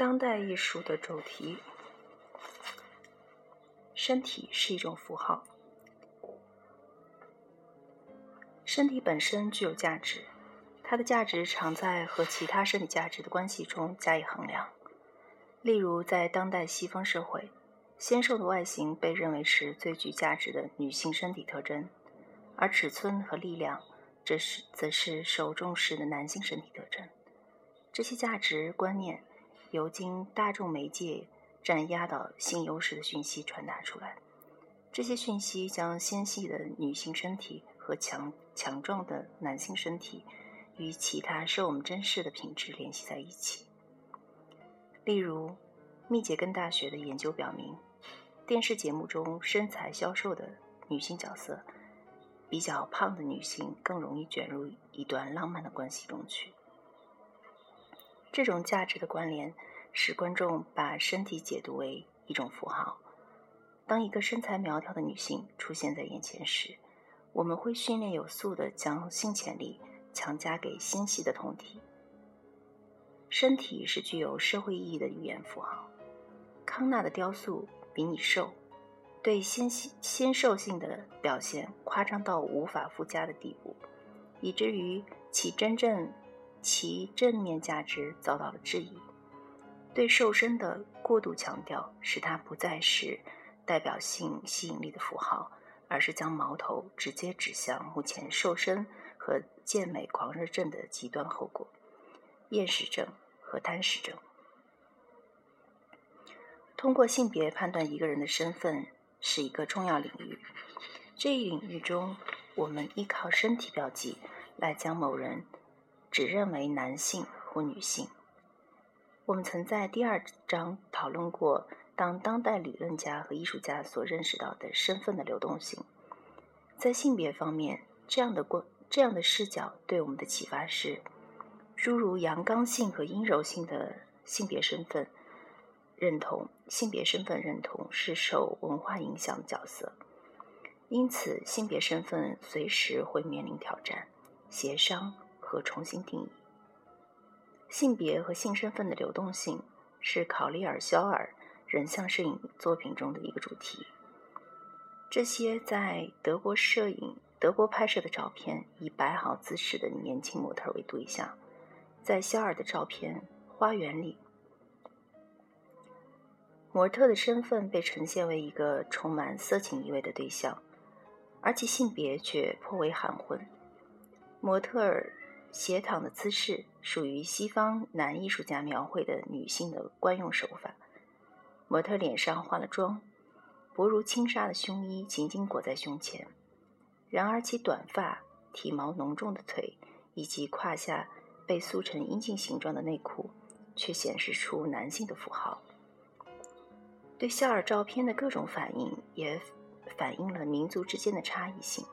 当代艺术的主题，身体是一种符号。身体本身具有价值，它的价值常在和其他身体价值的关系中加以衡量。例如，在当代西方社会，纤瘦的外形被认为是最具价值的女性身体特征，而尺寸和力量，这是则是受重视的男性身体特征。这些价值观念由经大众媒介占压倒性优势的讯息传达出来，这些讯息将纤细的女性身体。和强强壮的男性身体与其他受我们珍视的品质联系在一起。例如，密歇根大学的研究表明，电视节目中身材消瘦的女性角色，比较胖的女性更容易卷入一段浪漫的关系中去。这种价值的关联使观众把身体解读为一种符号。当一个身材苗条的女性出现在眼前时，我们会训练有素的将性潜力强加给纤细的酮体。身体是具有社会意义的语言符号。康纳的雕塑比你瘦，对纤细纤瘦性的表现夸张到无法附加的地步，以至于其真正其正面价值遭到了质疑。对瘦身的过度强调，使它不再是代表性吸引力的符号。而是将矛头直接指向目前瘦身和健美狂热症的极端后果——厌食症和贪食症。通过性别判断一个人的身份是一个重要领域。这一领域中，我们依靠身体标记来将某人只认为男性或女性。我们曾在第二章讨论过。当当代理论家和艺术家所认识到的身份的流动性，在性别方面，这样的过这样的视角对我们的启发是：诸如阳刚性和阴柔性的性别身份认同，性别身份认同是受文化影响的角色，因此性别身份随时会面临挑战、协商和重新定义。性别和性身份的流动性是考利尔·肖尔。人像摄影作品中的一个主题。这些在德国摄影、德国拍摄的照片，以摆好姿势的年轻模特为对象。在肖尔的照片《花园》里，模特的身份被呈现为一个充满色情意味的对象，而其性别却颇为含混。模特儿斜躺的姿势属于西方男艺术家描绘的女性的惯用手法。模特脸上化了妆，薄如轻纱的胸衣紧紧裹在胸前，然而其短发、体毛浓重的腿以及胯下被塑成阴茎形状的内裤，却显示出男性的符号。对肖尔照片的各种反应也反映了民族之间的差异性，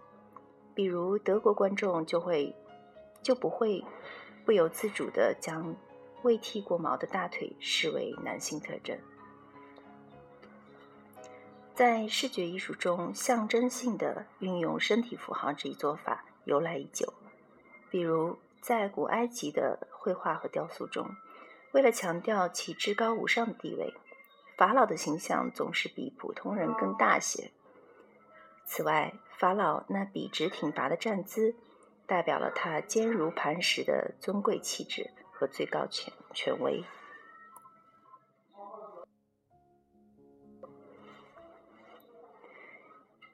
比如德国观众就会就不会不由自主地将未剃过毛的大腿视为男性特征。在视觉艺术中，象征性的运用身体符号这一做法由来已久。比如，在古埃及的绘画和雕塑中，为了强调其至高无上的地位，法老的形象总是比普通人更大些。此外，法老那笔直挺拔的站姿，代表了他坚如磐石的尊贵气质和最高权权威。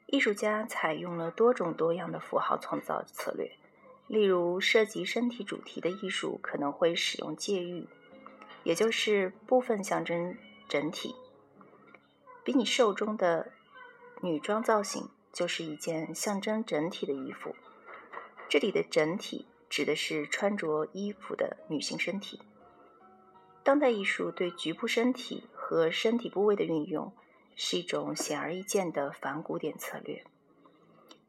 艺术家采用了多种多样的符号创造策略，例如涉及身体主题的艺术可能会使用借喻，也就是部分象征整体。比你瘦中的女装造型就是一件象征整体的衣服，这里的整体指的是穿着衣服的女性身体。当代艺术对局部身体和身体部位的运用。是一种显而易见的反古典策略。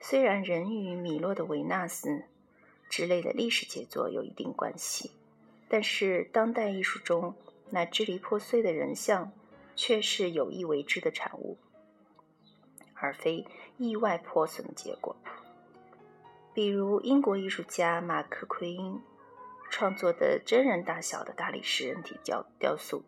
虽然人与米洛的维纳斯之类的历史杰作有一定关系，但是当代艺术中那支离破碎的人像却是有意为之的产物，而非意外破损的结果。比如英国艺术家马克·奎因创作的真人大小的大理石人体雕雕塑。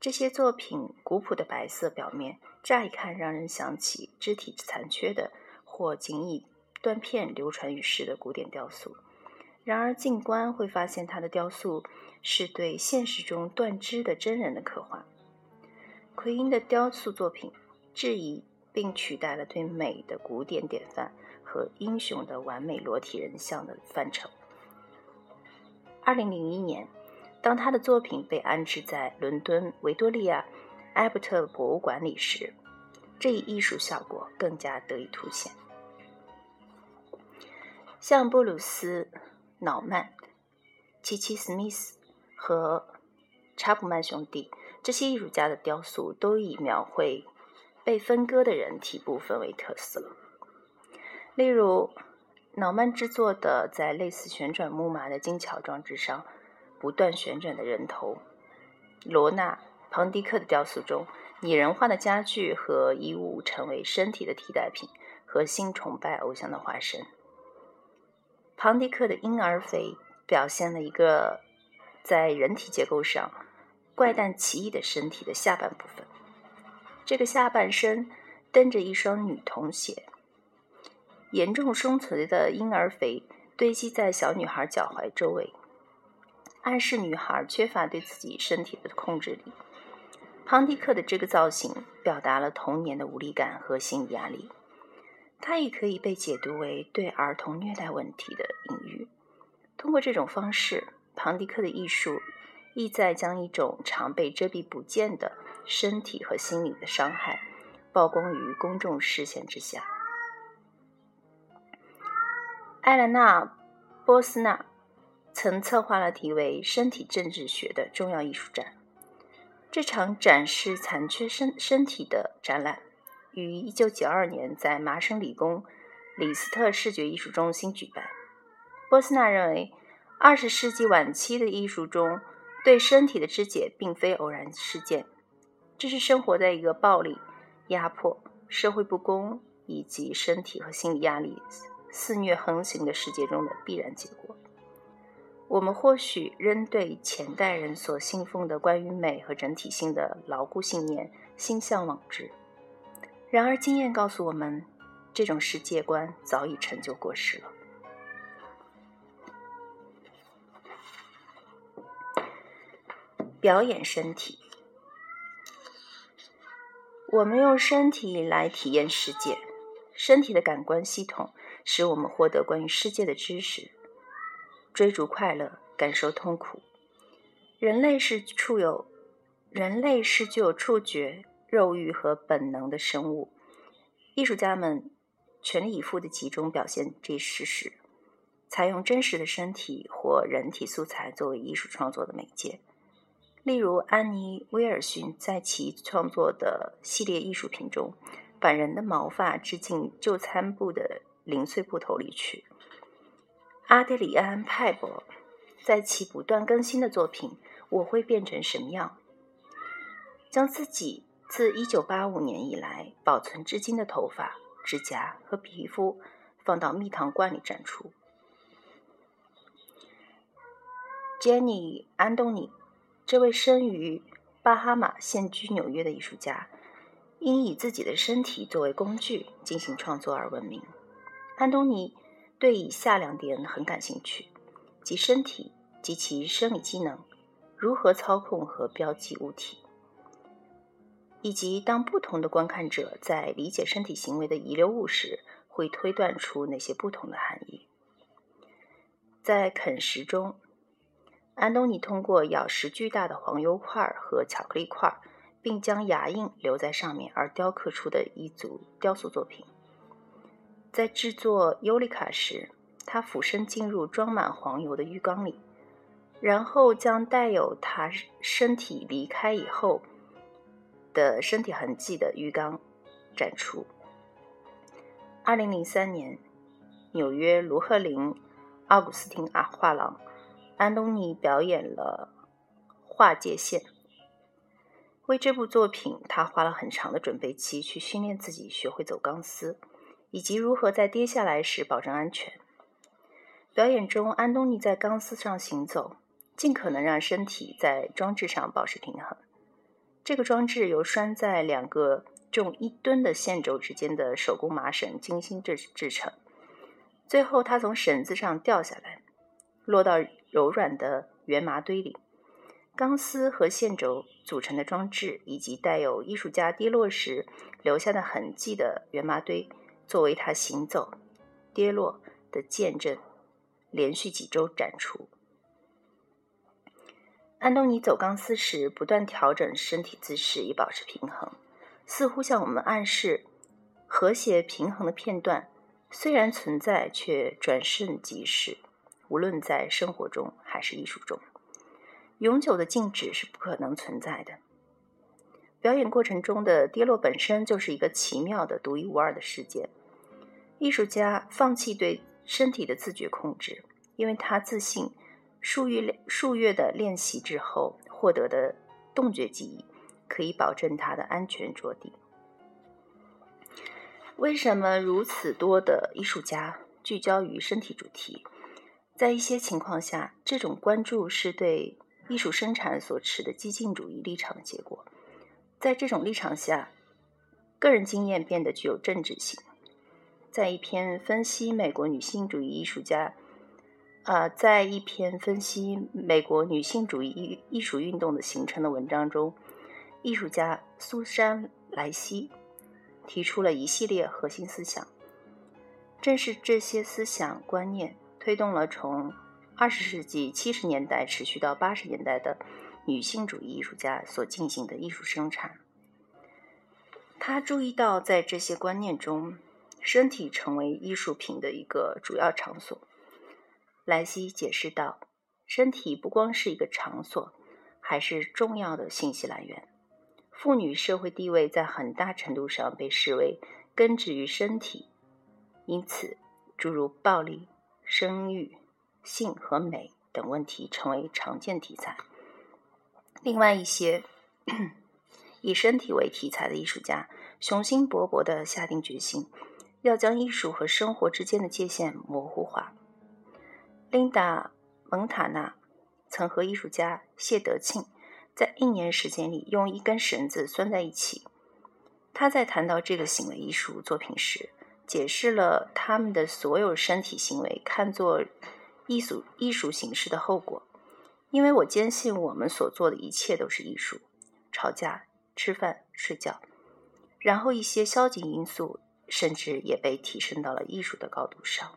这些作品古朴的白色表面，乍一看让人想起肢体残缺的或仅以断片流传于世的古典雕塑。然而近观会发现，他的雕塑是对现实中断肢的真人的刻画。奎因的雕塑作品质疑并取代了对美的古典典范和英雄的完美裸体人像的范畴。二零零一年。当他的作品被安置在伦敦维多利亚埃伯特博物馆里时，这一艺术效果更加得以凸显。像布鲁斯·瑙曼、奇奇·史密斯和查普曼兄弟这些艺术家的雕塑，都以描绘被分割的人体部分为特色。例如，瑙曼制作的在类似旋转木马的精巧装置上。不断旋转的人头，罗纳·庞迪克的雕塑中，拟人化的家具和衣物成为身体的替代品和新崇拜偶像的化身。庞迪克的婴儿肥表现了一个在人体结构上怪诞奇异的身体的下半部分，这个下半身蹬着一双女童鞋，严重生存的婴儿肥堆积在小女孩脚踝周围。暗示女孩缺乏对自己身体的控制力。庞迪克的这个造型表达了童年的无力感和心理压力，它也可以被解读为对儿童虐待问题的隐喻。通过这种方式，庞迪克的艺术意在将一种常被遮蔽不见的身体和心理的伤害曝光于公众视线之下。艾莲娜·波斯纳。曾策划了题为“身体政治学”的重要艺术展。这场展示残缺身身体的展览，于1992年在麻省理工李斯特视觉艺术中心举办。波斯纳认为，20世纪晚期的艺术中对身体的肢解并非偶然事件，这是生活在一个暴力、压迫、社会不公以及身体和心理压力肆虐横行的世界中的必然结果。我们或许仍对前代人所信奉的关于美和整体性的牢固信念心向往之，然而经验告诉我们，这种世界观早已陈旧过时了。表演身体，我们用身体来体验世界，身体的感官系统使我们获得关于世界的知识。追逐快乐，感受痛苦。人类是触有，人类是具有触觉、肉欲和本能的生物。艺术家们全力以赴地集中表现这一事实，采用真实的身体或人体素材作为艺术创作的媒介。例如，安妮·威尔逊在其创作的系列艺术品中，把人的毛发织进就餐布的零碎布头里去。阿德里安·派博在其不断更新的作品《我会变成什么样》，将自己自1985年以来保存至今的头发、指甲和皮肤放到蜜糖罐里展出。Jenny 安东尼，这位生于巴哈马、现居纽约的艺术家，因以自己的身体作为工具进行创作而闻名。安东尼。对以下两点很感兴趣，即身体及其生理机能，如何操控和标记物体，以及当不同的观看者在理解身体行为的遗留物时，会推断出哪些不同的含义。在啃食中，安东尼通过咬食巨大的黄油块和巧克力块，并将牙印留在上面而雕刻出的一组雕塑作品。在制作尤里卡时，他俯身进入装满黄油的浴缸里，然后将带有他身体离开以后的身体痕迹的浴缸展出。二零零三年，纽约卢赫林奥古斯汀啊画廊，安东尼表演了画界线。为这部作品，他花了很长的准备期去训练自己，学会走钢丝。以及如何在跌下来时保证安全。表演中，安东尼在钢丝上行走，尽可能让身体在装置上保持平衡。这个装置由拴在两个重一吨的线轴之间的手工麻绳精心制制成。最后，它从绳子上掉下来，落到柔软的圆麻堆里。钢丝和线轴组成的装置，以及带有艺术家跌落时留下的痕迹的圆麻堆，作为他行走、跌落的见证，连续几周展出。安东尼走钢丝时，不断调整身体姿势以保持平衡，似乎向我们暗示：和谐平衡的片段虽然存在，却转瞬即逝，无论在生活中还是艺术中。永久的静止是不可能存在的。表演过程中的跌落本身就是一个奇妙的、独一无二的事件。艺术家放弃对身体的自觉控制，因为他自信数月数月的练习之后获得的动觉记忆可以保证他的安全着地。为什么如此多的艺术家聚焦于身体主题？在一些情况下，这种关注是对。艺术生产所持的激进主义立场的结果，在这种立场下，个人经验变得具有政治性。在一篇分析美国女性主义艺术家，呃，在一篇分析美国女性主义艺艺术运动的形成的文章中，艺术家苏珊·莱西提出了一系列核心思想。正是这些思想观念推动了从。二十世纪七十年代持续到八十年代的女性主义艺术家所进行的艺术生产，他注意到，在这些观念中，身体成为艺术品的一个主要场所。莱西解释道：“身体不光是一个场所，还是重要的信息来源。妇女社会地位在很大程度上被视为根植于身体，因此，诸如暴力、生育。”性和美等问题成为常见题材。另外一些 以身体为题材的艺术家，雄心勃勃地下定决心，要将艺术和生活之间的界限模糊化。琳达·蒙塔纳曾和艺术家谢德庆在一年时间里用一根绳子拴在一起。他在谈到这个行为艺术作品时，解释了他们的所有身体行为看作。艺术艺术形式的后果，因为我坚信我们所做的一切都是艺术，吵架、吃饭、睡觉，然后一些消极因素甚至也被提升到了艺术的高度上。